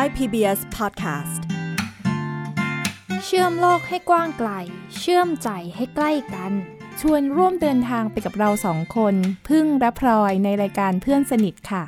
Thai PBS Podcast เชื่อมโลกให้กว้างไกล เชื่อมใจให้ใกล้กัน ชวนร่วมเดินทางไปกับเราสองคน พึ่งและพลอยในรายการเพื่อนสนิทค่ะ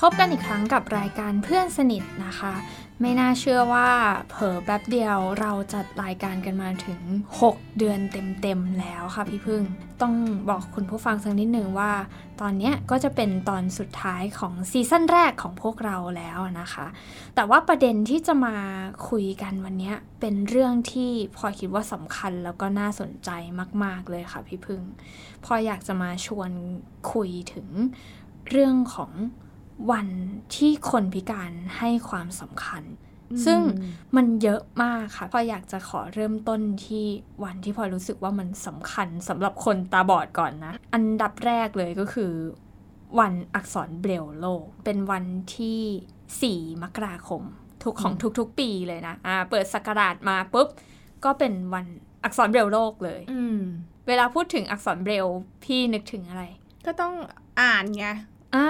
พบกันอีกครั้งกับรายการเพื่อนสนิทนะคะ ไม่น่าเชื่อว่าเผลอแป๊บเดียวเราจัดรายการกันมาถึง 6 เดือนเต็มๆแล้วค่ะพี่พึ่ง ต้องบอกคุณผู้ฟังสักนิดหนึ่งว่า ตอนเนี้ยก็จะเป็นตอนสุดท้ายของซีซั่นแรกของพวกเราแล้วนะคะ แต่ว่าประเด็นที่จะมาคุยกันวันนี้เป็นเรื่องที่พอคิดว่าสำคัญแล้วก็น่าสนใจมาก ๆเลยค่ะพี่พึ่ง พออยากจะมาชวนคุยถึงเรื่องของ วันที่คนพิการให้ความสำคัญ ซึ่งมันเยอะมากค่ะพลอยอยากจะขอเริ่มต้นที่วันที่พลอยรู้สึกว่ามันสำคัญสำหรับคนตาบอดก่อนนะ อันดับแรกเลยก็คือ วันอักษรเบรลโลก เป็นวันที่ 4 มกราคม ทุกของทุกๆ ปีเลยนะอ่าเปิดสกราชมาปุ๊บ ก็เป็นวันอักษรเบรลโลกเลยอืมเวลาพูดถึงอักษรเบรลพี่นึกถึงอะไร ก็ต้องอ่านไงอ่า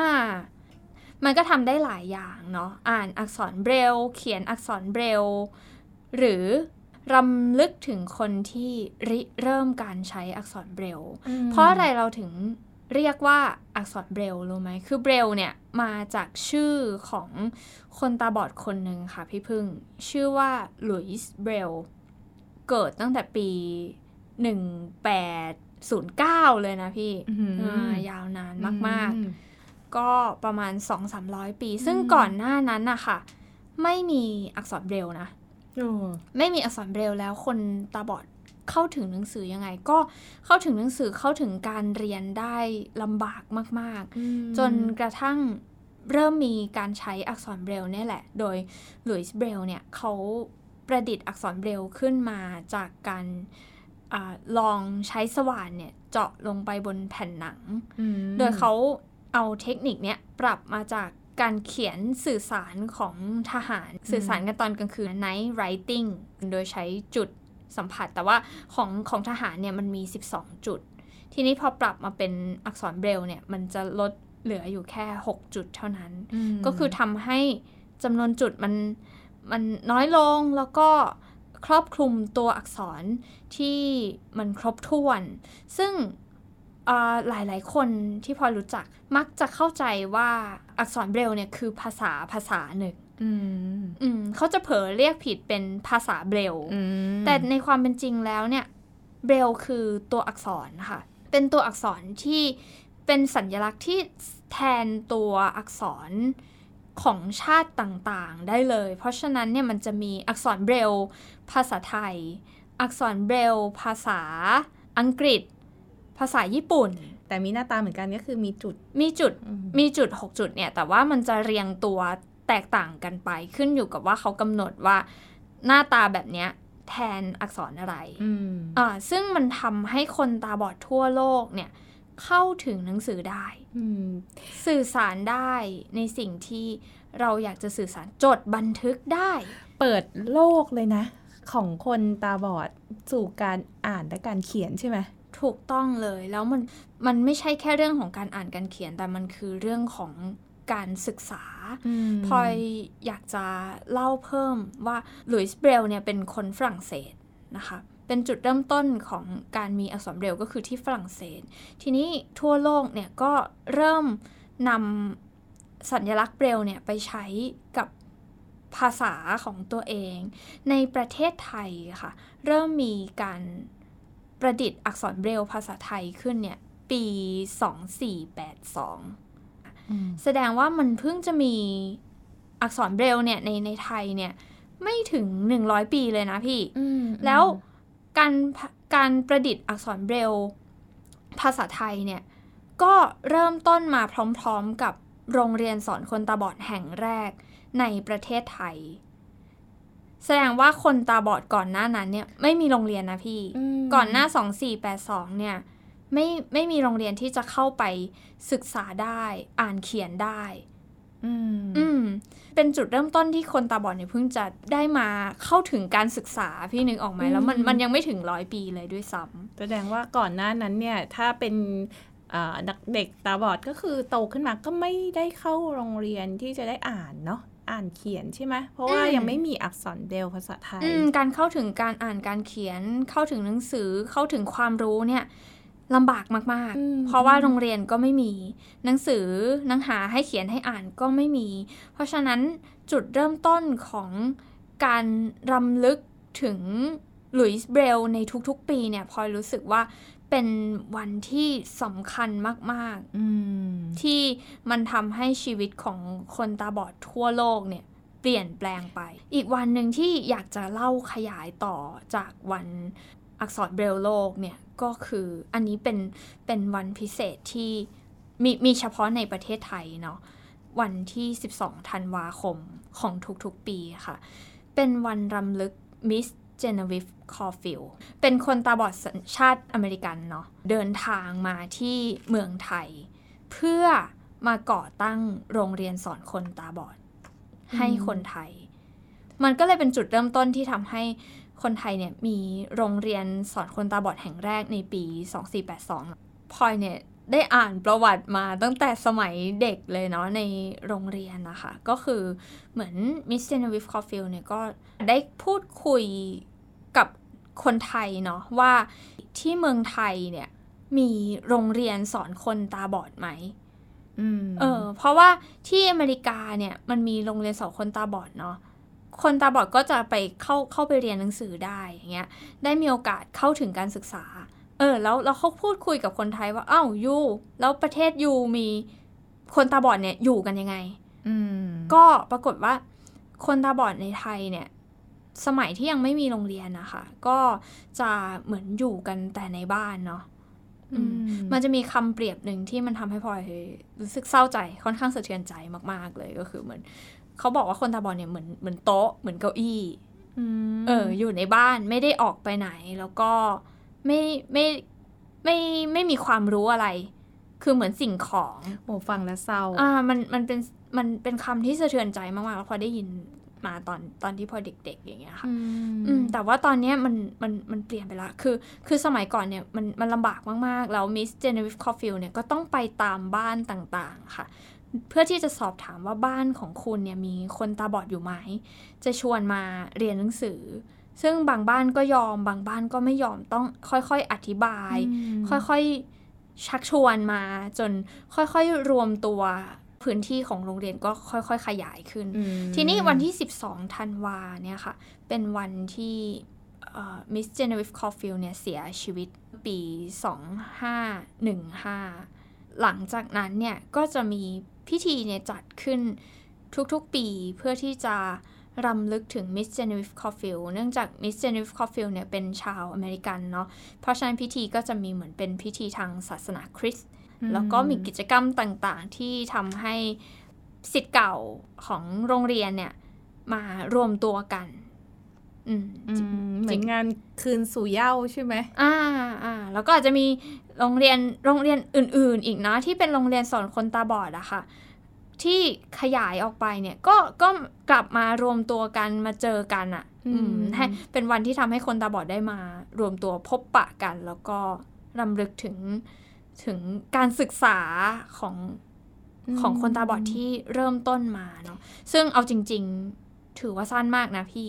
มันก็ทำได้หลายอย่างเนาะอ่านอักษรเบรลเขียนอักษรเบรลหรือรำลึกถึงคนที่ริเริ่มการใช้อักษรเบรลเพราะอะไรเราถึงเรียกว่าอักษรเบรลรู้ไหม คือเบรลเนี่ยมาจากชื่อของคนตาบอดคนหนึ่งค่ะพี่พึ่ง ชื่อว่าหลุยส์เบรล เกิดตั้งแต่ปี 1809 เลยนะพี่อื้อหืออ่ายาวนานมากๆ ก็ประมาณ 2-300 ปี ซึ่งก่อนหน้านั้นนะคะไม่มีอักษรเบรลนะโอ้ไม่มีอักษรเบรลแล้วคนตาบอดเข้าถึงหนังสือยังไง ก็เข้าถึงหนังสือเข้าถึงการเรียนได้ลำบากมาก ๆ จนกระทั่งเริ่มมีการใช้อักษรเบรลเนี่ยแหละ โดยหลุยส์เบรลเนี่ยเขาประดิษฐ์อักษรเบรลขึ้นมาจากการอาลองใช้สว่านเนี่ยเจาะลงไปบนแผ่นหนังอืมโดยเขา เอาเทคนิคเนี้ยปรับมาจากการเขียนสื่อสารของทหารสื่อสารกันตอนกลางคืน night writing โดยใช้จุดสัมผัส แต่ว่าของของทหารเนี่ยมันมี 12 จุด ทีนี้พอปรับมาเป็นอักษรเบรลเนี่ยมันจะลดเหลืออยู่แค่ 6 จุดเท่านั้นมก็คือทำให้จำนวนจุดมันมันน้อยลงแล้วก็ครอบคลุมตัวอักษรที่มันครบถ้วน ซึ่ง อ่าหลายๆคนที่พอรู้จักมักจะเข้าใจว่าอักษรเบรลเนี่ยคือภาษาภาษาหนึ่งอืมอืมเขาจะเผลอเรียกผิดเป็นภาษาเบรลอืมแต่ในความเป็นจริงแล้วเนี่ยเบรลคือตัวอักษรค่ะเป็นตัวอักษรที่เป็นสัญลักษณ์ที่แทนตัวอักษรของชาติต่างๆ ได้เลย เพราะฉะนั้นเนี่ยมันจะมีอักษรเบรล ภาษาไทย อักษรเบรล ภาษาอังกฤษ ภาษาญี่ปุ่น แต่มีหน้าตาเหมือนกันก็คือมีจุด มีจุดอืมมีจุด 6 จุดเนี่ย แต่ว่ามันจะเรียงตัวแตกต่างกันไป ขึ้นอยู่กับว่าเขากำหนดว่าหน้าตาแบบเนี้ยแทนอักษรอะไรอืมอ่าซึ่งมันทำให้คนตาบอดทั่วโลกเนี่ยเข้าถึงหนังสือได้อืมสื่อสารได้ในสิ่งที่เราอยากจะสื่อสารจดบันทึกได้ เปิดโลกเลยนะ ของคนตาบอดสู่การอ่านและการเขียนใช่ไหม ถูกต้องเลยแล้วมันมันไม่ใช่แค่เรื่องของการอ่านการเขียน แต่มันคือเรื่องของการศึกษาพลอยอยากจะเล่าเพิ่มว่าหลุยส์เบรลเนี่ยเป็นคนฝรั่งเศสนะคะเป็นจุดเริ่มต้นของการมีอักษรเบรลก็คือที่ฝรั่งเศส ทีนี้ทั่วโลกเนี่ยก็เริ่มนำสัญลักษณ์เบรลเนี่ยไปใช้กับภาษาของตัวเอง ในประเทศไทยค่ะ เริ่มมีการ ประดิษฐ์อักษรเบรลภาษาไทยขึ้นเนี่ย ปี 2482 แสดงว่ามันเพิ่งจะมีอักษรเบรลเนี่ยในในไทยเนี่ยไม่ถึง 100 ปีเลยนะพี่ แล้วการการประดิษฐ์อักษรเบรลภาษาไทยเนี่ย ก็เริ่มต้นมาพร้อมๆกับโรงเรียนสอนคนตาบอดแห่งแรกในประเทศไทย แสดงว่าคนตาบอดก่อนหน้านั้นเนี่ยไม่มีโรงเรียนนะพี่ ก่อนหน้า2482เนี่ยไม่ไม่มีโรงเรียนที่จะเข้าไปศึกษาได้อ่านเขียนได้ อืมอืมเป็นจุดเริ่มต้นที่คนตาบอดเนี่ยเพิ่งจะได้มาเข้าถึงการศึกษาพี่นึกออกไหมแล้วมันมันยังไม่ถึงร้อยปีเลยด้วยซ้แสดงว่าก่อนหน้านั้นเนี่ยถ้าเป็นนักเด็กตาบอดก็คือโตขึ้นมาก็ไม่ได้เข้าโรงเรียนที่จะได้อ่านเนาะ อ่านเขียนใช่ไหมเพราะว่ายังไม่มีอักษรเบลภาษาไทยการเข้าถึงการอ่านการเขียนเข้าถึงหนังสือเข้าถึงความรู้เนี่ยลำบากมาก ๆ เพราะว่าโรงเรียนก็ไม่มี หนังสือหนังหาให้เขียนให้อ่านก็ไม่มี เพราะฉะนั้นจุดเริ่มต้นของการรำลึกถึงหลุยส์เบรลในทุกๆ ปีเนี่ยพลอยรู้สึกว่า เป็นวันที่สำคัญมากๆที่มันทำให้ชีวิตของคนตาบอดทั่วโลกเนี่ยเปลี่ยนแปลงไป อีกวันหนึ่งที่อยากจะเล่าขยายต่อจากวันอักษรเบรลโลกเนี่ยก็คืออันนี้เป็นเป็นวันพิเศษที่มีมีเฉพาะในประเทศไทยเนาะวันที่ 12 ธันวาคมของทุกๆปีค่ะ เป็นวันรำลึก Miss Genevieve Caulfield เป็นคนตาบอดสัญชาติอเมริกันเนาะเดินทางมาที่เมืองไทย เพื่อมาก่อตั้งโรงเรียนสอนคนตาบอด ให้คนไทย มันก็เลยเป็นจุดเริ่มต้นที่ทำให้คนไทยเนี่ยมีโรงเรียนสอนคนตาบอดแห่งแรกในปี 2482พลอยเนี่ยได้อ่านประวัติมาตั้งแต่สมัยเด็กเลยเนาะในโรงเรียนนะคะ ก็คือเหมือน Miss Genevieve Caulfield เนี่ยก็ได้พูดคุย คนไทยเนาะว่าที่เมืองไทยเนี่ยมีโรงเรียนสอนคนตาบอดไหมเออ เพราะว่าที่อเมริกาเนี่ยมันมีโรงเรียนสอนคนตาบอดเนาะคนตาบอดก็จะไปเข้าเข้าไปเรียนหนังสือได้อย่างเงี้ย ได้มีโอกาสเข้าถึงการศึกษา เออ แล้วแล้วเขาพูดคุยกับคนไทยว่าอ้าวยูแล้วประเทศยูมีคนตาบอดเนี่ยอยู่กันยังไงก็ปรากฏว่า คนตาบอดในไทยเนี่ย สมัยที่ยังไม่มีโรงเรียนนะคะก็จะเหมือนอยู่กันแต่ในบ้านเนาะมันจะมีคำเปรียบหนึ่งที่มันทำให้พลอยรู้สึกเศร้าใจค่อนข้างสะเทือนใจมาก ๆ เลยก็คือเหมือนเขาบอกว่าคนตาบอดเนี่ยเหมือนเหมือนโต๊ะเหมือนเก้าอี้เออ อยู่ในบ้านไม่ได้ออกไปไหน แล้วก็ไม่ไม่ไม่ไม่มีความรู้อะไร คือเหมือนสิ่งของโอ้ฟังแล้วเศร้า อ่า มันมันเป็นมันเป็นคำที่สะเทือนใจมากๆแล้วพอได้ยิน มาตอนตอนที่พอเด็ก ๆ อย่างเงี้ยค่ะอืมแต่ว่าตอนนี้มันมันมันเปลี่ยนไปละ คือ คือสมัยก่อนเนี่ยมันมันลำบากมาก ๆ แล้ว Miss Genevieve Caulfield เนี่ยก็ต้องไปตามบ้านต่างๆค่ะ เพื่อที่จะสอบถามว่าบ้านของคุณเนี่ยมีคนตาบอดอยู่ไหม จะชวนมาเรียนหนังสือ ซึ่งบางบ้านก็ยอม บางบ้านก็ไม่ยอมต้องค่อย ๆ อธิบาย ค่อย ๆชักชวนมาจนค่อยๆรวมตัว พื้นที่ของโรงเรียนก็ค่อย ๆ ขยายขึ้น ทีนี้วันที่ 12ธันวาเนี่ยค่ะ เป็นวันที่Miss Genevieve Caulfield เนี่ยเสียชีวิตปี 2515 หลังจากนั้นเนี่ยก็จะมีพิธีเนี่ยจัดขึ้นทุกๆปีเพื่อที่จะรำลึกถึง Miss Genevieve Caulfield เนื่องจาก Miss Genevieve Caulfield เนี่ยเป็นชาวอเมริกันเนาะ เพราะฉะนั้นพิธีก็จะมีเหมือนเป็นพิธีทางศาสนาคริสต์ แล้วก็มีกิจกรรมต่างๆ ที่ทำให้ศิษย์เก่าของโรงเรียนเนี่ย มารวมตัวกันเหมือนงานคืนสู่เย้าใช่ไหมอ่าอ่าแล้วก็อาจจะมีโรงเรียนโรงเรียนอื่น ๆ อีกนะที่เป็นโรงเรียนสอนคนตาบอดอะค่ะ ที่ขยายออกไปเนี่ย ก็ก็กลับมารวมตัวกันมาเจอกันอะให้เป็นวันที่ทำให้คนตาบอดได้มารวมตัวพบปะกัน แล้วก็รำลึกถึง ถึงการศึกษาของของคนตาบอดที่เริ่มต้นมาเนาะซึ่งเอาจริง ๆ ถือว่าสั้นมากนะพี่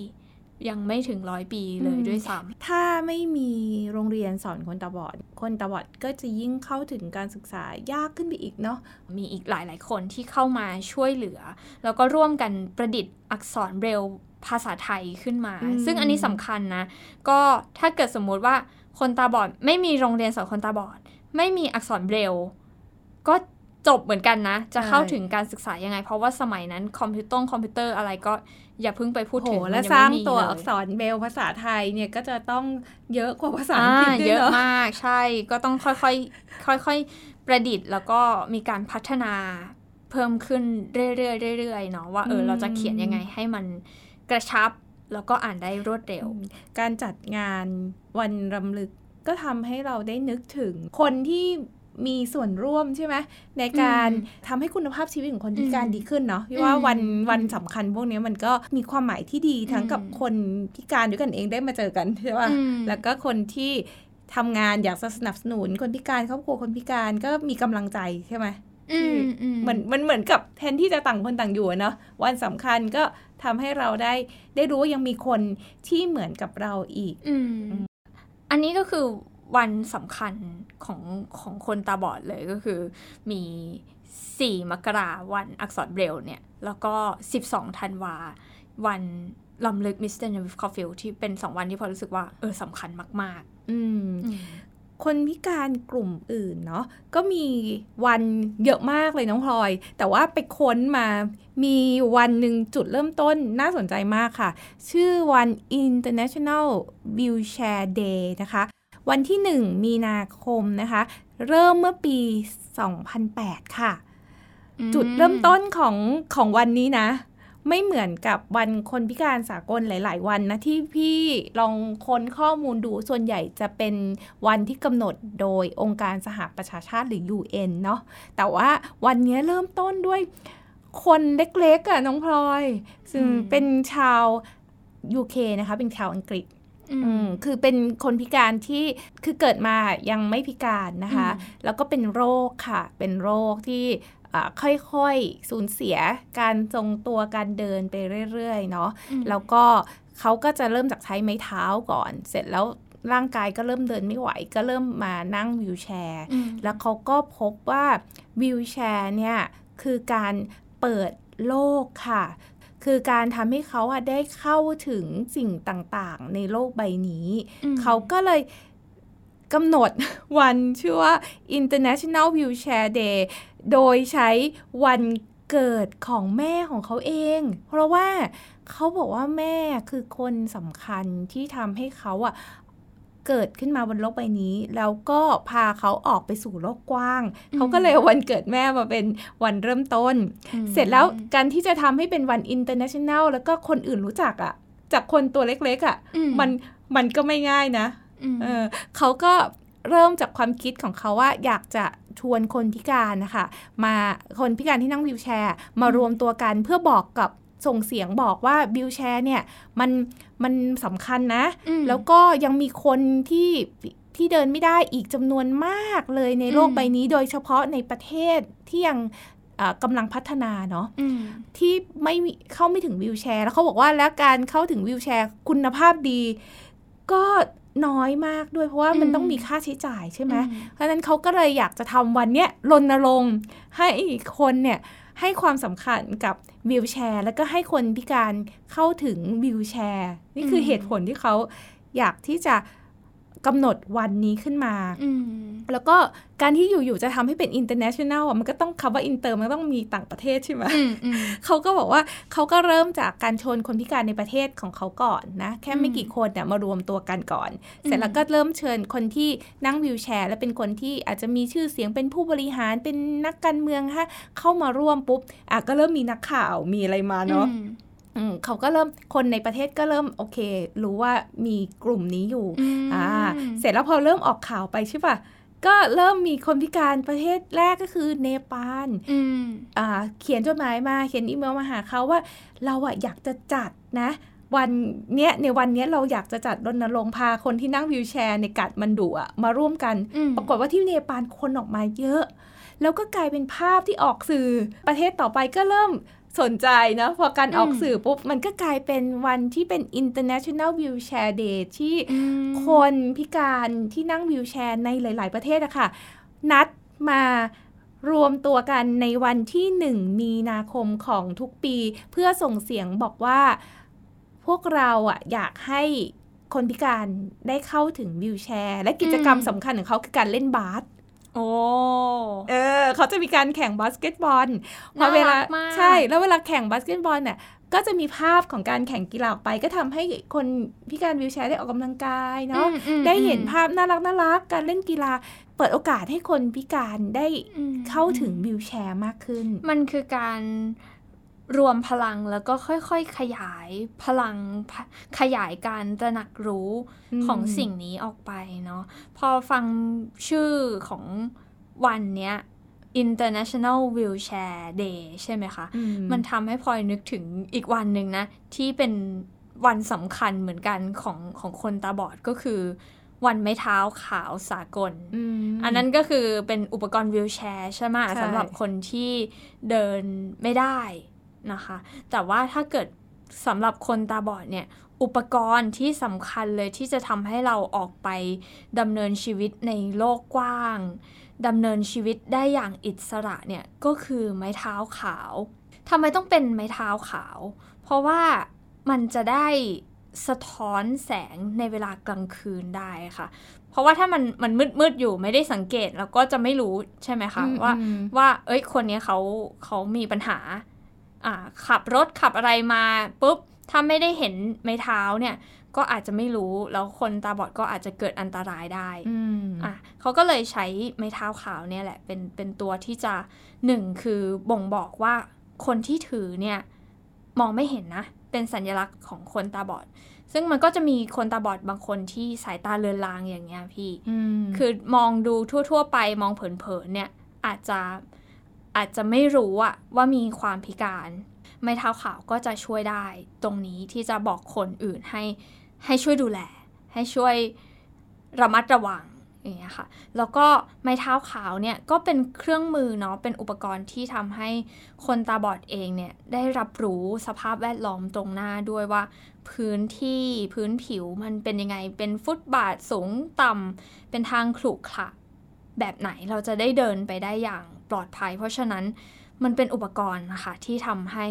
ยังไม่ถึงร้อยปีเลยด้วยซ้ำถ้าไม่มีโรงเรียนสอนคนตาบอด คนตาบอดก็จะยิ่งเข้าถึงการศึกษายากขึ้นไปอีกเนาะ มีอีกหลาย ๆ คนที่เข้ามาช่วยเหลือ แล้วก็ร่วมกันประดิษฐ์อักษรเบรลภาษาไทยขึ้นมา ซึ่งอันนี้สำคัญนะ ก็ถ้าเกิดสมมุติว่าคนตาบอดไม่มีโรงเรียนสอนคนตาบอด ไม่มีอักษรเบรลล์ก็จบเหมือนกันนะ จะเข้าถึงการศึกษายังไง เพราะว่าสมัยนั้นคอมพิวเตอร์คอมพิวเตอร์อะไรก็อย่าเพิ่งไปพูดถึงและสร้างตัวอักษรเบรลล์ภาษาไทยเนี่ยก็จะต้องเยอะกว่าภาษาอังกฤษเยอะมากใช่ก็ต้องค่อยๆค่อยๆประดิษฐ์ แล้วก็มีการพัฒนาเพิ่มขึ้นเรื่อยๆเรื่อยๆเนาะว่าเออเราจะเขียนยังไงให้มันกระชับแล้วก็อ่านได้รวดเร็ว การจัดงานวันรำลึก ก็ทำให้เราได้นึกถึงคนที่มีส่วนร่วมใช่ไหมในการทำให้คุณภาพชีวิตของคนพิการดีขึ้นเนาะพี่ว่าวันวันสำคัญพวกนี้มันก็มีความหมายที่ดีทั้งกับคนพิการด้วยกันเองได้มาเจอกันใช่ป่ะแล้วก็คนที่ทำงานอยากจะสนับสนุนคนพิการครอบครัวคนพิการก็มีกำลังใจใช่ไหมอืมอืมเหมือนมันเหมือนกับแทนที่จะต่างคนต่างอยู่อะเนาะวันสำคัญก็ทำให้เราได้ได้รู้ว่ายังมีคนที่เหมือนกับเราอีก อืมอันนี้ก็คือวันสำคัญของของคนตาบอดเลยก็คือมี 4 มกราวันอักษรเบรลเนี่ย แล้วก็ 12ธันวา วันรำลึก Miss เจเนวีฟคอลฟิลด์ที่เป็น 2 วันที่พอรู้สึกว่า เออสำคัญมากอืมๆอืม คนพิการกลุ่มอื่นเนาะก็มีวันเยอะมากเลยน้องพลอย แต่ว่าไปค้นมามีวันหนึ่งจุดเริ่มต้นน่าสนใจมากค่ะ ชื่อวัน International Wheelchair Day นะคะ วันที่ 1 มีนาคมนะคะ เริ่มเมื่อปี 2008 ค่ะ จุดเริ่มต้นของของวันนี้นะ ไม่เหมือนกับวันคนพิการสากลหลาย ๆ วันนะที่พี่ลองค้นข้อมูลดูส่วนใหญ่จะเป็นวันที่กำหนดโดยองค์การสหประชาชาติหรือ UN เนาะแต่ว่าวันนี้เริ่มต้นด้วยคนเล็กๆอะน้องพลอยซึ่งอืมเป็นชาว UK นะคะเป็นชาวอังกฤษอือืมมคือเป็นคนพิการที่คือเกิดมายังไม่พิการนะคะอืมแล้วก็เป็นโรคค่ะ เป็นโรคที่อ่า ค่อยๆสูญเสียการทรงตัวการเดินไปเรื่อยๆเนาะอืมแล้วก็เขาก็จะเริ่มจากใช้ไม้เท้าก่อน เสร็จแล้วร่างกายก็เริ่มเดินไม่ไหว ก็เริ่มมานั่งวิวแชร์อืมแล้วเขาก็พบว่าวิวแชร์เนี่ยคือการเปิดโลกค่ะ คือการทำให้เขาอะได้เข้าถึงสิ่งต่างๆ ในโลกใบนี้อืมเขาก็เลยกำหนดวันชื่อว่า International Wheelchair Day โดยใช้วันเกิดของแม่ของเขาเอง เพราะว่าเขาบอกว่าแม่คือคนสำคัญที่ทำให้เขาอะเกิดขึ้นมาบนโลกใบนี้ แล้วก็พาเขาออกไปสู่โลกกว้าง เขาก็เลยเอาวันเกิดแม่มาเป็นวันเริ่มต้นอืมเสร็จแล้วการที่จะทำให้เป็นวัน international แล้วก็คนอื่นรู้จักอะ่ะ จากคนตัวเล็กๆอะ่ะอืมันมันก็ไม่ง่ายนะอืมเออเขาก็เริ่มจากความคิดของเขาว่าอยากจะ ชวนคนพิการนะคะมาคนพิการที่นั่งวิวแชร์ มารวมตัวกันเพื่อบอกกับส่งเสียงบอกว่าวิวแชร์เนี่ยมันมันสำคัญนะอืมแล้วก็ยังมีคนที่ที่เดินไม่ได้อีกจำนวนมากเลยในโลกอืมใบนี้ โดยเฉพาะในประเทศที่ยังอ่ากำลังพัฒนาเนาะอืมที่ไม่มีเข้าไม่ถึงวิวแชร์ แล้วเขาบอกว่าแล้วการเข้าถึงวิวแชร์ คุณภาพดี ก็ น้อยมากด้วยเพราะว่ามันอืมต้องมีค่าใช้จ่ายใช่ไหมอืมเพราะฉะนั้นเขาก็เลยอยากจะทำวันเนี้ยรณรงค์ให้คนเนี่ยให้ความสำคัญกับวิวแชร์ แล้วก็ให้คนพิการเข้าถึงวิวแชร์ นี่คือเหตุผลที่เขาอยากที่จะ กำหนดวันนี้ขึ้นมาอืมแล้วก็การที่อยู่ๆจะทำให้เป็น international อะมันก็ต้องคำว่า inter มันก็ต้องมีต่างประเทศใช่ไหมอืมอืมเขาก็บอกว่าเขาก็เริ่มจากการชวนคนพิการในประเทศของเขาก่อนนะ แค่ไม่อืมกี่คนเนี่ยมารวมตัวกันก่อนอืมเสร็จแล้วก็เริ่มเชิญคนที่นั่งวิวแชร์ และเป็นคนที่อาจจะมีชื่อเสียงเป็นผู้บริหารเป็นนักการเมืองฮะเข้ามาร่วมปุ๊บอะก็เริ่มมีนักข่าวมีอะไรมาเนาะอืมอืม เขาก็เริ่มคนในประเทศก็เริ่มโอเค รู้ว่ามีกลุ่มนี้อยู่อืมอ่าเสร็จแล้วพอเริ่มออกข่าวไปใช่ปะก็เริ่มมีคนพิการประเทศแรกก็คือเนปาลอืมอ่าเขียนจดหมายมาเขียนอีเมลมาหาเขาว่า เราอะอยากจะจัดนะ วันเนี้ยในวันเนี้ยเราอยากจะจัดรณรงค์พาคนที่นั่งวิวแชร์ในกัดมันดุอะมาร่วมกันอืมปรากฏว่าที่เนปาลคนออกมาเยอะ แล้วก็กลายเป็นภาพที่ออกสื่อประเทศต่อไปก็เริ่ม สนใจนะพอการออกอืมสื่อปุ๊บ มันก็กลายเป็นวันที่เป็น International Wheelchair Day ที่อืมคนพิการที่นั่งวิวแชร์ในหลาย ๆ ประเทศอะค่ะ นัดมารวมตัวกันในวันที่หนึ่งมีนาคมของทุกปี เพื่อส่งเสียงบอกว่าพวกเราอะอยากให้คนพิการได้เข้าถึงวีลแชร์ และกิจกรรมอืมสำคัญของเขาคือการเล่นบาส โอ้เออเขาจะมีการแข่งบาสเกตบอลพอน่าเวลารักมากใช่ แล้วเวลาแข่งบาสเกตบอลเนี่ยก็จะมีภาพของการแข่งกีฬาออกไป ก็ทำให้คนพิการวีลแชร์ได้ออกกำลังกายเนาะอืมอืมได้เห็นอืมภาพน่ารักน่ารักการเล่นกีฬา เปิดโอกาสให้คนพิการได้อืมเข้าถึงวิวแชร์มากขึ้น มันคือการ รวมพลังแล้วก็ค่อยๆ ขยายพลังพะขยายการตระหนักรู้อืมของสิ่งนี้ออกไปเนาะพอฟังชื่อของวันเนี้ย International Wheelchair Day ใช่ไหมคะอืมันทำให้พลอยนึกถึงอีกวันหนึ่งนะ ที่เป็นวันสำคัญเหมือนกันของของคนตาบอดก็คือ วันไม้เท้าขาวสากลอันนั้นก็คือเป็นอุปกรณ์วิวแชร์ใช่ไหมสำหรับคนที่เดินไม่ได้ นะคะ แต่ว่าถ้าเกิดสำหรับคนตาบอดเนี่ยอุปกรณ์ที่สำคัญเลยที่จะทำให้เราออกไปดำเนินชีวิตในโลกกว้างดำเนินชีวิตได้อย่างอิสระเนี่ยก็คือไม้เท้าขาวทำไมต้องเป็นไม้เท้าขาว เพราะว่ามันจะได้สะท้อนแสงในเวลากลางคืนได้ค่ะ เพราะว่าถ้ามันมันมืดมืดอยู่ไม่ได้สังเกตเราก็จะไม่รู้ใช่ไหมคะว่าว่า เอ้ยคนนี้เขาเขามีปัญหาอ่า ขับรถขับอะไรมาปุ๊บถ้าไม่ได้เห็นไม้เท้าเนี่ย ก็อาจจะไม่รู้แล้วคนตาบอดก็อาจจะเกิดอันตรายได้อะเขาก็เลยใช้ไม้เท้าขาวเนี่ยแหละ เป็นเป็นตัวที่จะหนึ่งคือบ่งบอกว่าคนที่ถือเนี่ยมองไม่เห็นนะ เป็นสัญลักษณ์ของคนตาบอด ซึ่งมันก็จะมีคนตาบอดบางคนที่สายตาเลือนลางอย่างเงี้ยพี่คือมองดูทั่ว ๆ ไปมองเผินๆเนี่ย อาจจะ อาจจะไม่รู้อะว่ามีความพิการ ไม้เท้าขาวก็จะช่วยได้ ตรงนี้ที่จะบอกคนอื่นให้ให้ช่วยดูแล ให้ช่วยระมัดระวังอย่างเงี้ยค่ะ แล้วก็ไม้เท้าขาวเนี่ยก็เป็นเครื่องมือเนาะ เป็นอุปกรณ์ที่ทำให้คนตาบอดเองเนี่ยได้รับรู้สภาพแวดล้อมตรงหน้าด้วยว่า พื้นที่พื้นผิวมันเป็นยังไง เป็นฟุตบาทสูงต่ำเป็นทางขรุขระแบบไหนเราจะได้เดินไปได้อย่าง ปลอดภัย เพราะฉะนั้นมันเป็นอุปกรณ์นะคะที่ทำให้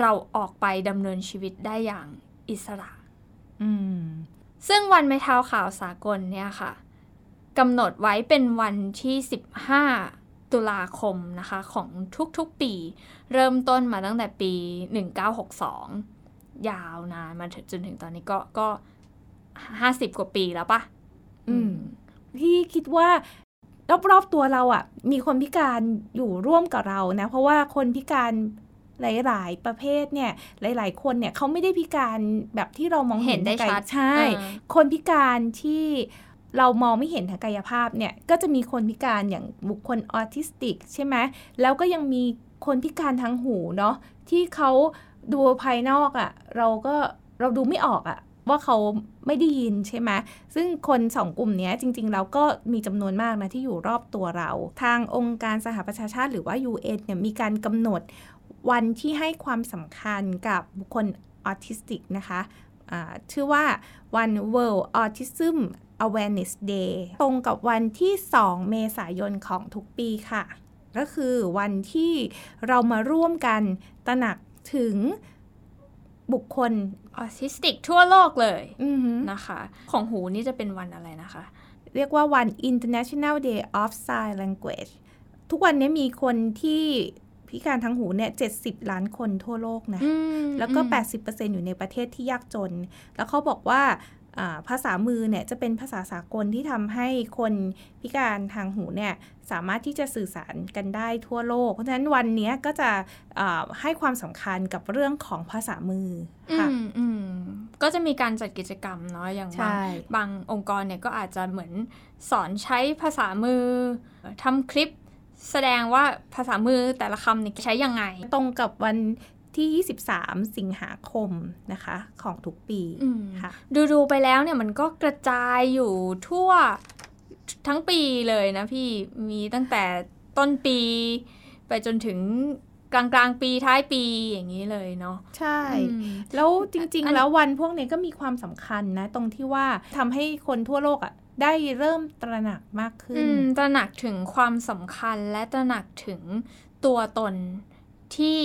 เราออกไปดำเนินชีวิตได้อย่างอิสระซึ่งวันไม้เท้าขาวสากลเนี่ยค่ะกำหนดไว้เป็นวันที่ 15 ตุลาคมนะคะของทุกๆปี เริ่มต้นมาตั้งแต่ปี 1962 ยาวนานมาถึงจนถึงตอนนี้ก็ก็ห้าสิบกว่าปีแล้วปะอืมพี่คิดว่า รอบๆตัวเราอะ่ะ มีคนพิการอยู่ร่วมกับเรานะ เพราะว่าคนพิการหลาย ๆ ประเภทเนี่ย หลาย ๆ คนเนี่ยเขาไม่ได้พิการแบบที่เรามองเห็นได้ชัดใช่ คนพิการที่เรามองไม่เห็นทางกายภาพเนี่ย ก็จะมีคนพิการอย่างบุคคลออทิสติกใช่ไหมแล้วก็ยังมีคนพิการทางหูเนาะที่เขาดูภายนอกอะ่ะ เราก็เราดูไม่ออกอะ่ะ ว่าเขาไม่ได้ยินใช่ไหมซึ่งคนสองกลุ่มนี้จริงๆเราก็มีจำนวนมากนะที่อยู่รอบตัวเรา ทางองค์การสหประชาชาติหรือว่า UN เนี่ยมีการกำหนดวันที่ให้ความสำคัญกับบุคคลออทิสติกนะคะะชื่อว่าวัน World Autism Awareness Day ตรงกับวันที่ 2 เมษายนของทุกปีค่ะ ก็คือวันที่เรามาร่วมกันตระหนักถึง บุคคลออทิสติกทั่วโลกเลยนะคะ ของหูนี่จะเป็นวันอะไรนะคะ เรียกว่าวัน International Day of Sign Language ทุกวันนี้มีคนที่พิการทางหูเนี่ย70ล้านคนทั่วโลกนะ แล้วก็ 80%อยู่ในประเทศที่ยากจน แล้วเขาบอกว่า ภาษามือเนี่ยจะเป็นภาษาสากลที่ทำให้คนพิการทางหูเนี่ยสามารถที่จะสื่อสารกันได้ทั่วโลก เพราะฉะนั้นวันนี้ก็จะให้ความสำคัญกับเรื่องของภาษามือค่ะก็จะมีการจัดกิจกรรมเนาะอย่างบางบางองค์กรเนี่ยก็อาจจะเหมือนสอนใช้ภาษามือทำคลิปแสดงว่าภาษามือแต่ละคำเนี่ยใช้ยังไง ตรงกับวัน ที่ 23 สิงหาคมนะคะ ของทุกปีค่ะดูๆไปแล้วเนี่ยมันก็กระจายอยู่ทั่วทั้งปีเลยนะพี่มีตั้งแต่ต้นปี ไปจนถึงกลางกลางปีท้ายปีอย่างนี้เลยเนาะใช่ แล้วจริง ๆ แล้ววันพวกนี้ก็มีความสำคัญนะ ตรงที่ว่าทำให้คนทั่วโลกอะ่ะได้เริ่มตระหนักมากขึ้นตระหนักถึงความสำคัญและตระหนักถึงตัวตนที่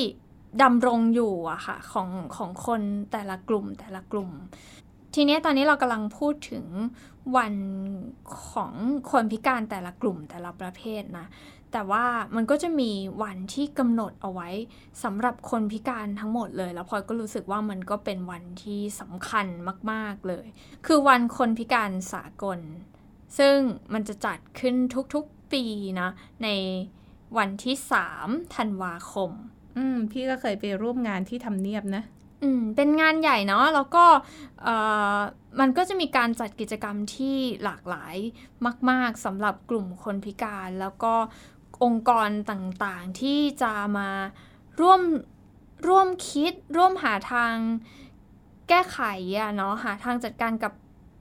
ดำรงอยู่อะค่ะของของคนแต่ละกลุ่มแต่ละกลุ่ม ทีนี้ตอนนี้เรากำลังพูดถึงวันของคนพิการแต่ละกลุ่มแต่ละประเภทนะ แต่ว่ามันก็จะมีวันที่กำหนดเอาไว้สำหรับคนพิการทั้งหมดเลย แล้วพลอยก็รู้สึกว่ามันก็เป็นวันที่สำคัญมาก ๆเลย คือวันคนพิการสากล ซึ่งมันจะจัดขึ้นทุกๆปีนะในวันที่ 3 ธันวาคม อืม พี่ก็เคยไปร่วมงานที่ทำเนียบนะ อืม เป็นงานใหญ่เนาะ แล้วก็เอ่อมันก็จะมีการจัดกิจกรรมที่หลากหลายมาก ๆสำหรับกลุ่มคนพิการ แล้วก็องค์กรต่างๆ ที่จะมาร่วมร่วมคิด ร่วมหาทางแก้ไขอะเนาะ หาทางจัดการกับ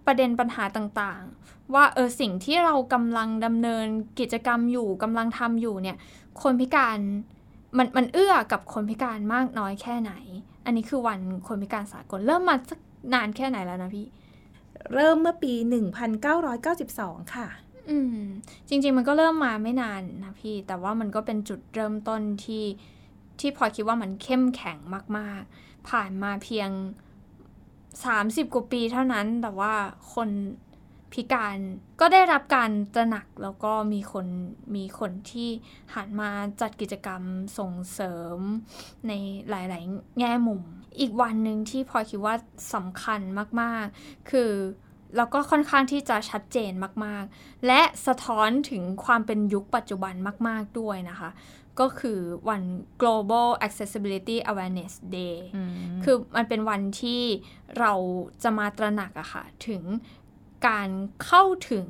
ปประเด็นปัญหาต่างๆ ว่าเออสิ่งที่เรากำลังดำเนินกิจกรรมอยู่กำลังทำอยู่เนี่ย คนพิการ มันมันเอื้อกับคนพิการมากน้อยแค่ไหน อันนี้คือวันคนพิการสากลเริ่มมาสักนานแค่ไหนแล้วนะพี่ เริ่มเมื่อปี 1992 ค่ะ อืม จริง ๆ มันก็เริ่มมาไม่นานนะพี่ แต่ว่ามันก็เป็นจุดเริ่มต้นที่ที่พอคิดว่ามันเข้มแข็งมาก ๆ ผ่านมาเพียง 30 กว่าปีเท่านั้น แต่ว่าคน พิการก็ได้รับการตระหนักแล้วก็มีคนมีคนที่หันมาจัดกิจกรรมส่งเสริมในหลาย ๆ แง่มุม อีกวันหนึ่งที่พอคิดว่าสำคัญมาก ๆ คือแล้วก็ค่อนข้างที่จะชัดเจนมาก ๆ และสะท้อนถึงความเป็นยุคปัจจุบันมาก ๆ ด้วยนะคะ ก็คือวัน global accessibility awareness day คือมันเป็นวันที่เราจะมาตระหนักอะค่ะ ถึง การเข้าถึง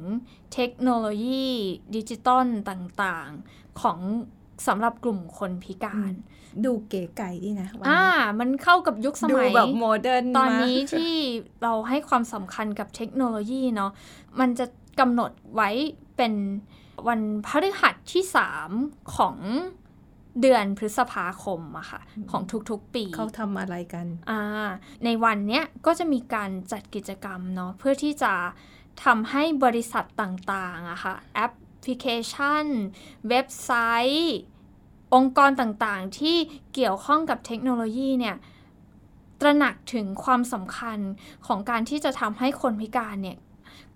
เทคโนโลยีดิจิตอลต่างๆ ของสำหรับกลุ่มคนพิการ ดูเก๋ไก๋ดีนะอ่า มันเข้ากับยุคสมัยดูแบบ modern ตอนนี้ที่เราให้ความสำคัญกับเทคโนโลยีเนาะมันจะกำหนดไว้เป็นวันพฤหัสที่ 3 ของ เดือนพฤษภาคมอะค่ะ ของทุกๆปีเขาทำอะไรกันอ่าในวันเนี้ยก็จะมีการจัดกิจกรรมเนาะเพื่อที่จะทำให้บริษัทต่างๆอะค่ะแอปพลิเคชัน เว็บไซต์ องค์กรต่างๆ ที่เกี่ยวข้องกับเทคโนโลยีเนี่ยตระหนักถึงความสำคัญของการที่จะทำให้คนพิการเนี่ย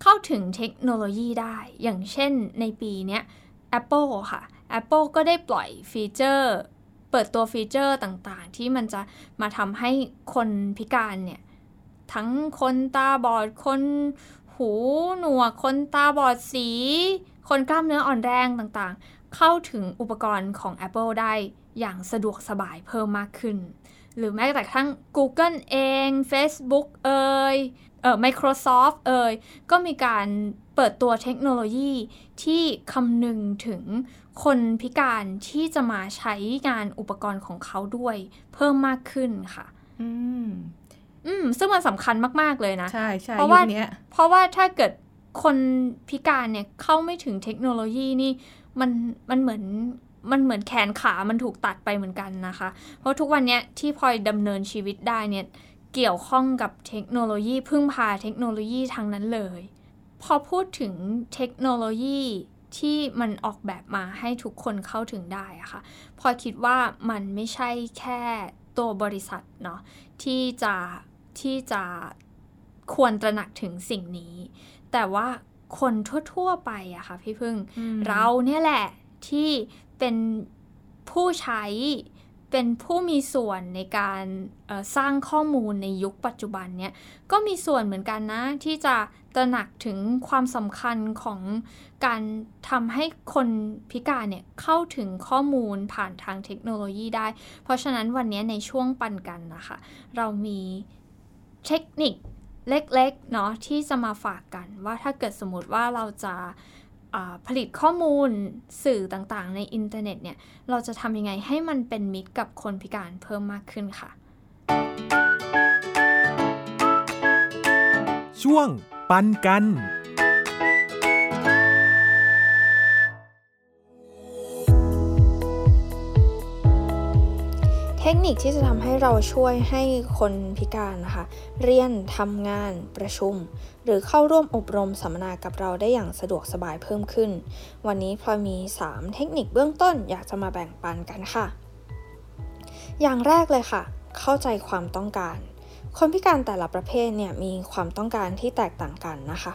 เข้าถึงเทคโนโลยีได้ อย่างเช่นในปีเนี้ย Apple ค่ะ Apple ก็ได้ปล่อยฟีเจอร์ เปิดตัวฟีเจอร์ต่างๆ ที่มันจะมาทำให้คนพิการเนี่ย ทั้งคนตาบอด คนหูหนวก คนตาบอดสี คนกล้ามเนื้ออ่อนแรงต่างๆ เข้าถึงอุปกรณ์ของ Apple ได้อย่างสะดวกสบายเพิ่มมากขึ้น หรือแม้แต่ทั้ง Google เอง Facebook เอ่ยเออ Microsoft เอ่ยก็มีการเปิดตัวเทคโนโลยีที่คำนึงถึง คนพิการที่จะมาใช้งานอุปกรณ์ของเขาด้วย เพิ่มมากขึ้นค่ะ อืม อืม ซึ่งมันสำคัญมาก ๆ เลยนะ ใช่ใช่เพราะยุว่าคเนี้ยเพราะว่าถ้าเกิดคนพิการเนี่ยเข้าไม่ถึงเทคโนโลยีนี่ มันมันเหมือนมันเหมือนแขนขามันถูกตัดไปเหมือนกันนะคะ เพราะทุกวันเนี้ยที่พลอยดำเนินชีวิตได้เนี่ย เกี่ยวข้องกับเทคโนโลยีพึ่งพาเทคโนโลยีทางนั้นเลย พอพูดถึงเทคโนโลยี ที่มันออกแบบมาให้ทุกคนเข้าถึงได้อะค่ะพลอยคิดว่ามันไม่ใช่แค่ตัวบริษัทเนาะที่จะที่จะควรตระหนักถึงสิ่งนี้ แต่ว่าคนทั่ว ๆ ไปอะค่ะพี่พึ่งอืมเราเนี่ยแหละที่เป็นผู้ใช้เป็นผู้มีส่วนในการเอ่อสร้างข้อมูลในยุคปัจจุบันเนี่ยก็มีส่วนเหมือนกันนะที่จะ ตระหนักถึงความสำคัญของการทำให้คนพิการเนี่ยเข้าถึงข้อมูลผ่านทางเทคโนโลยีได้ เพราะฉะนั้นวันนี้ในช่วงปันกันนะคะ เรามีเทคนิคเล็กๆเนาะที่จะมาฝากกันว่าถ้าเกิดสมมติว่าเราจะาผลิตข้อมูลสื่อต่างๆ ในอินเทอร์เน็ตเนี่ย เราจะทำยังไงให้มันเป็นมิตรกับคนพิการเพิ่มมากขึ้นค่ะ ช่วง ปันกัน เทคนิคที่จะทำให้เราช่วยให้คนพิการนะคะเรียนทำงานประชุม หรือเข้าร่วมอบรมสัมมนากับเราได้อย่างสะดวกสบายเพิ่มขึ้น วันนี้พลอยมี 3 เทคนิคเบื้องต้นอยากจะมาแบ่งปันกันค่ะ อย่างแรกเลยค่ะ เข้าใจความต้องการ คนพิการแต่ละประเภทเนี่ยมีความต้องการที่แตกต่างกันนะคะ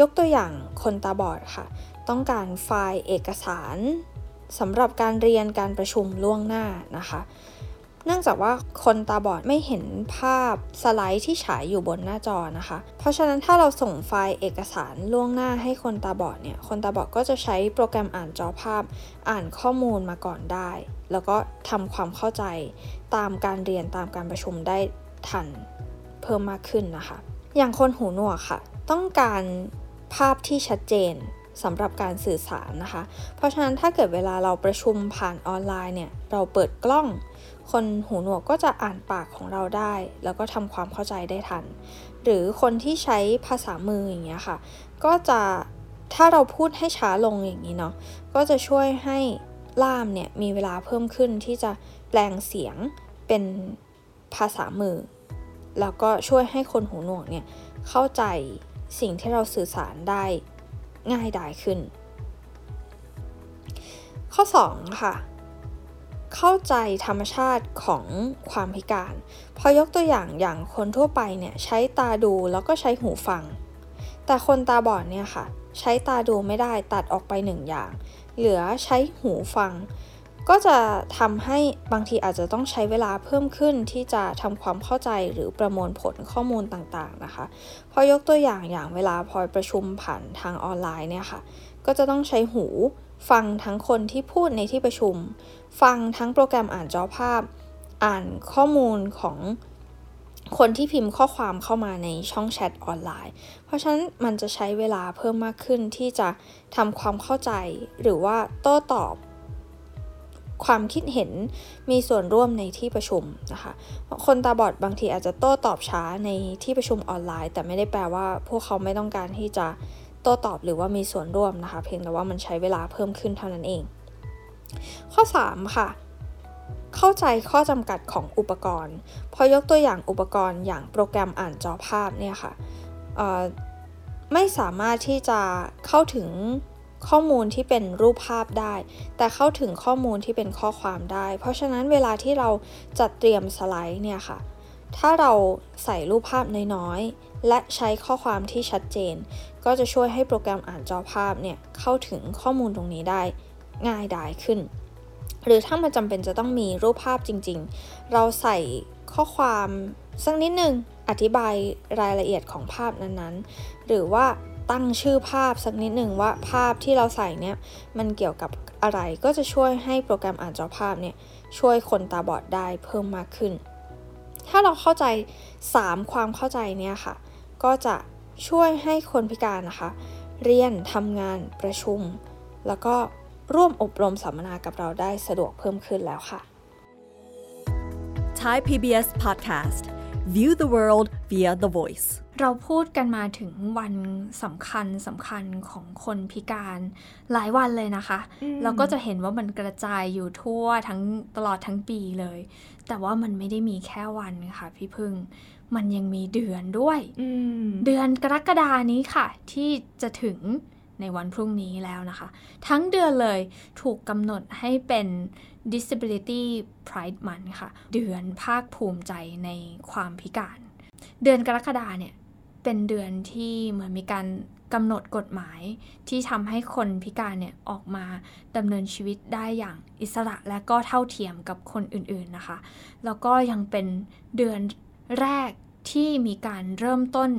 ยกตัวอย่างคนตาบอดค่ะ ต้องการไฟล์เอกสารสำหรับการเรียนการประชุมล่วงหน้านะคะ เนื่องจากว่าคนตาบอดไม่เห็นภาพสไลด์ที่ฉายอยู่บนหน้าจอนะคะ เพราะฉะนั้นถ้าเราส่งไฟล์เอกสารล่วงหน้าให้คนตาบอดเนี่ย คนตาบอดก็จะใช้โปรแกรมอ่านจอภาพ อ่านข้อมูลมาก่อนได้ แล้วก็ทำความเข้าใจตามการเรียนตามการประชุมได้ทัน เพิ่มมากขึ้นนะคะ อย่างคนหูหนวกค่ะ ต้องการภาพที่ชัดเจนสำหรับการสื่อสารนะคะ เพราะฉะนั้นถ้าเกิดเวลาเราประชุมผ่านออนไลน์เนี่ยเราเปิดกล้อง คนหูหนวกก็จะอ่านปากของเราได้ แล้วก็ทำความเข้าใจได้ทัน หรือคนที่ใช้ภาษามืออย่างเงี้ยค่ะ ก็จะถ้าเราพูดให้ช้าลงอย่างนี้เนาะก็จะช่วยให้ล่ามเนี่ยมีเวลาเพิ่มขึ้นที่จะแปลงเสียงเป็นภาษามือ แล้วก็ช่วยให้คนหูหนวกเนี่ยเข้าใจสิ่งที่เราสื่อสารได้ง่ายดายขึ้น ข้อ 2 ค่ะ เข้าใจธรรมชาติของความพิการ พอยกตัวอย่างอย่างคนทั่วไปเนี่ยใช้ตาดูแล้วก็ใช้หูฟัง แต่คนตาบอดเนี่ยค่ะ ใช้ตาดูไม่ได้ตัดออกไปหนึ่งอย่าง เหลือใช้หูฟัง ก็จะทำให้บางทีอาจจะต้องใช้เวลาเพิ่มขึ้นที่จะทำความเข้าใจหรือประมวลผลข้อมูลต่างๆนะคะ พอยกตัวอย่างอย่างเวลาพลอยประชุมผ่านทางออนไลน์เนี่ยค่ะ ก็จะต้องใช้หูฟังทั้งคนที่พูดในที่ประชุม ฟังทั้งโปรแกรมอ่านจอภาพ อ่านข้อมูลของคนที่พิมพ์ข้อความเข้ามาในช่องแชทออนไลน์ เพราะฉะนั้นมันจะใช้เวลาเพิ่มมากขึ้นที่จะทำความเข้าใจหรือว่าโต้ตอบ ความคิดเห็นมีส่วนร่วมในที่ประชุมนะคะคนตาบอดบางทีอาจจะโต้ตอบช้าในที่ประชุมออนไลน์ แต่ไม่ได้แปลว่าพวกเขาไม่ต้องการที่จะโต้ตอบหรือว่ามีส่วนร่วมนะคะ เพียงแต่ว่ามันใช้เวลาเพิ่มขึ้นเท่านั้นเอง ข้อ 3 ค่ะเข้าใจข้อจำกัดของอุปกรณ์ พอยกตัวอย่างอุปกรณ์อย่างโปรแกรมอ่านจอภาพเนี่ยค่ะไม่สามารถที่จะเข้าถึง ข้อมูลที่เป็นรูปภาพได้ แต่เข้าถึงข้อมูลที่เป็นข้อความได้ เพราะฉะนั้นเวลาที่เราจัดเตรียมสไลด์เนี่ยค่ะ ถ้าเราใส่รูปภาพน้อยๆ และใช้ข้อความที่ชัดเจน ก็จะช่วยให้โปรแกรมอ่านจอภาพเนี่ยเข้าถึงข้อมูลตรงนี้ได้ง่ายดายขึ้น หรือถ้ามันจำเป็นจะต้องมีรูปภาพจริงๆ เราใส่ข้อความสักนิดหนึ่งอธิบายรายละเอียดของภาพนั้นๆ หรือว่า ตั้งชื่อภาพสักนิดหนึ่งว่าภาพที่เราใส่เนี่ยมันเกี่ยวกับอะไรก็จะช่วยให้โปรแกรมอ่านจอภาพเนี่ยช่วยคนตาบอดได้เพิ่มมากขึ้น ถ้าเราเข้าใจ 3 ความเข้าใจเนี่ยค่ะ ก็จะช่วยให้คนพิการนะคะ เรียนทำงานประชุม แล้วก็ร่วมอบรมสัมมนากับเราได้สะดวกเพิ่มขึ้นแล้วค่ะ Thai PBS Podcast View the world via the voice เราพูดกันมาถึงวันสำคัญสำคัญของคนพิการหลายวันเลยนะคะ เราก็จะเห็นว่ามันกระจายอยู่ทั่วทั้งตลอดทั้งปีเลย แต่ว่ามันไม่ได้มีแค่วันค่ะพี่พึ่ง มันยังมีเดือนด้วย เดือนกรกฎานี้ค่ะ ที่จะถึงในวันพรุ่งนี้แล้วนะคะ ทั้งเดือนเลยถูกกำหนดให้เป็น Disability Pride Month ค่ะ เดือนภาคภูมิใจในความพิการ เดือนกรกฎาเนี่ย เป็นเดือนที่เหมือนมีการกำหนดกฎหมายที่ทำให้คนพิการเนี่ยออกมาดำเนินชีวิตได้อย่างอิสระและก็เท่าเทียมกับคนอื่นๆนะคะ แล้วก็ยังเป็นเดือนแรกที่มีการเริ่มต้น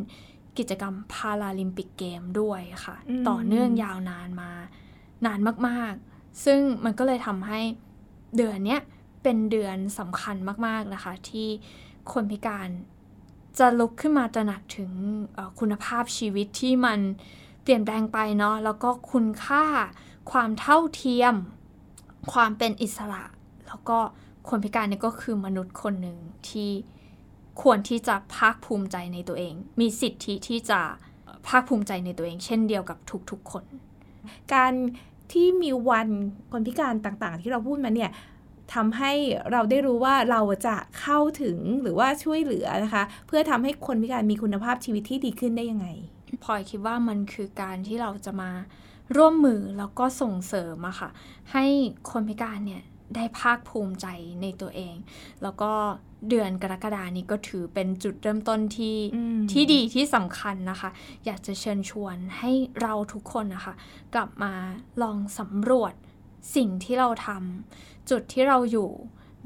กิจกรรมพาราลิมปิกเกมด้วยค่ะ ต่อเนื่องยาวนานมานานมากๆ ซึ่งมันก็เลยทำให้เดือนนี้เป็นเดือนสำคัญมากๆนะคะ ที่คนพิการ จะลุกขึ้นมาตระหนักถึงคุณภาพชีวิตที่มันเปลี่ยนแปลงไปเนาะแล้วก็คุณค่า ความเท่าเทียม ความเป็นอิสระ แล้วก็คนพิการเนี่ยก็คือมนุษย์คนหนึ่งที่ควรที่จะภาคภูมิใจในตัวเอง มีสิทธิที่จะภาคภูมิใจในตัวเอง เช่นเดียวกับทุกๆคน การที่มีวันคนพิการต่างๆ ที่เราพูดมาเนี่ย ทำให้เราได้รู้ว่าเราจะเข้าถึงหรือว่าช่วยเหลือนะคะ เพื่อทำให้คนพิการมีคุณภาพชีวิตที่ดีขึ้นได้ยังไงพลอยคิดว่ามันคือการที่เราจะมาร่วมมือแล้วก็ส่งเสริมอะค่ะ ให้คนพิการเนี่ยได้ภาคภูมิใจในตัวเอง แล้วก็เดือนกรกฎานี้ก็ถือเป็นจุดเริ่มต้นที่ที่ดีที่สำคัญนะคะ อยากจะเชิญชวนให้เราทุกคนนะคะ กลับมาลองสำรวจสิ่งที่เราทำ จุดที่เราอยู่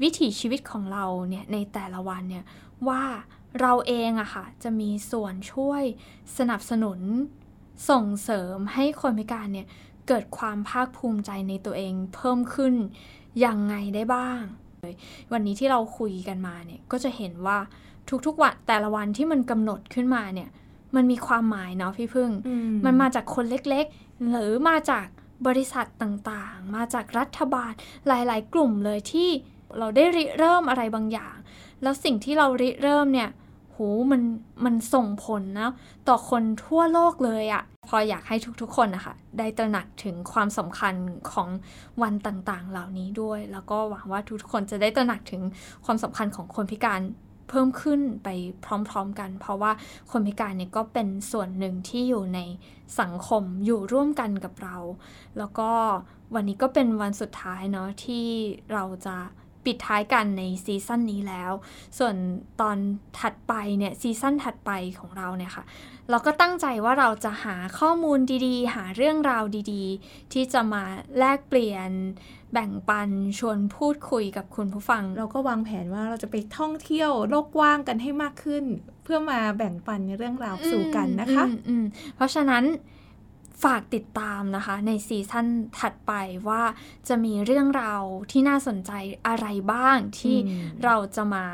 วิถีชีวิตของเราเนี่ยในแต่ละวันเนี่ยว่าเราเองอะค่ะจะมีส่วนช่วยสนับสนุนส่งเสริมให้คนพิการเนี่ยเกิดความภาคภูมิใจในตัวเองเพิ่มขึ้นยังไงได้บ้าง วันนี้ที่เราคุยกันมาเนี่ยก็จะเห็นว่าทุกๆวันแต่ละวันที่มันกำหนดขึ้นมาเนี่ยมันมีความหมายเนาะพี่พึ่ง มันมาจากคนเล็กๆ หรือมาจาก บริษัทต่างๆ มาจากรัฐบาลหลาย ๆ กลุ่มเลยที่เราได้ริเริ่มอะไรบางอย่าง แล้วสิ่งที่เราริเริ่มเนี่ยโหมันมันส่งผลนะต่อคนทั่วโลกเลยอะพออยากให้ทุกๆคนนะคะได้ตระหนักถึงความสำคัญของวันต่างๆ เหล่านี้ด้วย แล้วก็หวังว่าทุกๆคนจะได้ตระหนักถึงความสำคัญของคนพิการ เพิ่มขึ้นไปพร้อมๆกัน เพราะว่าคนพิการเนี่ยก็เป็นส่วนหนึ่งที่อยู่ในสังคมอยู่ร่วมกันกับเรา แล้วก็วันนี้ก็เป็นวันสุดท้ายเนาะที่เราจะ ปิดท้ายกันในซีซั่นนี้แล้ว ส่วนตอนถัดไปเนี่ยซีซั่นถัดไปของเราเนี่ยค่ะ เราก็ตั้งใจว่าเราจะหาข้อมูลดีๆ หาเรื่องราวดีๆ ที่จะมาแลกเปลี่ยนแบ่งปันชวนพูดคุยกับคุณผู้ฟัง เราก็วางแผนว่าเราจะไปท่องเที่ยวโลกกว้างกันให้มากขึ้น เพื่อมาแบ่งปันในเรื่องราวสู่กันนะคะอืมอืมเพราะฉะนั้น ฝากติดตามนะคะ ในซีซั่นถัดไปว่าจะมีเรื่องราวที่น่าสนใจอะไรบ้างที่อืมเราจะมา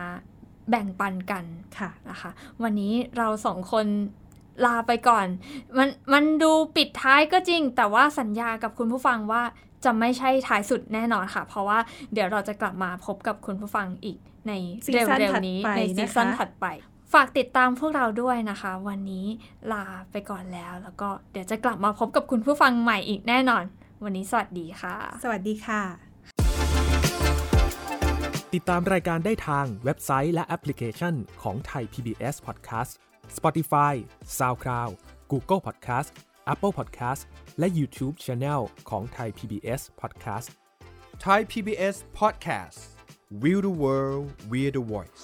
แบ่งปันกันค่ะนะคะ วันนี้เราสองคนลาไปก่อน มันมันดูปิดท้ายก็จริง แต่ว่าสัญญากับคุณผู้ฟังว่าจะไม่ใช่ท้ายสุดแน่นอนค่ะ เพราะว่าเดี๋ยวเราจะกลับมาพบกับคุณผู้ฟังอีกในซีเร็ซั่นวถัดๆนี้ไปในซีซั่นนะคะถัดไป ฝากติดตามพวกเราด้วยนะคะ วันนี้ลาไปก่อนแล้ว แล้วก็เดี๋ยวจะกลับมาพบกับคุณผู้ฟังใหม่อีกแน่นอน วันนี้สวัสดีค่ะ สวัสดีค่ะ ติดตามรายการได้ทางเว็บไซต์และแอปพลิเคชันของไทย PBS Podcast Spotify SoundCloud Google Podcast Apple Podcast และ YouTube Channel ของไทย PBS Podcast Thai PBS Podcast We the World We the Voice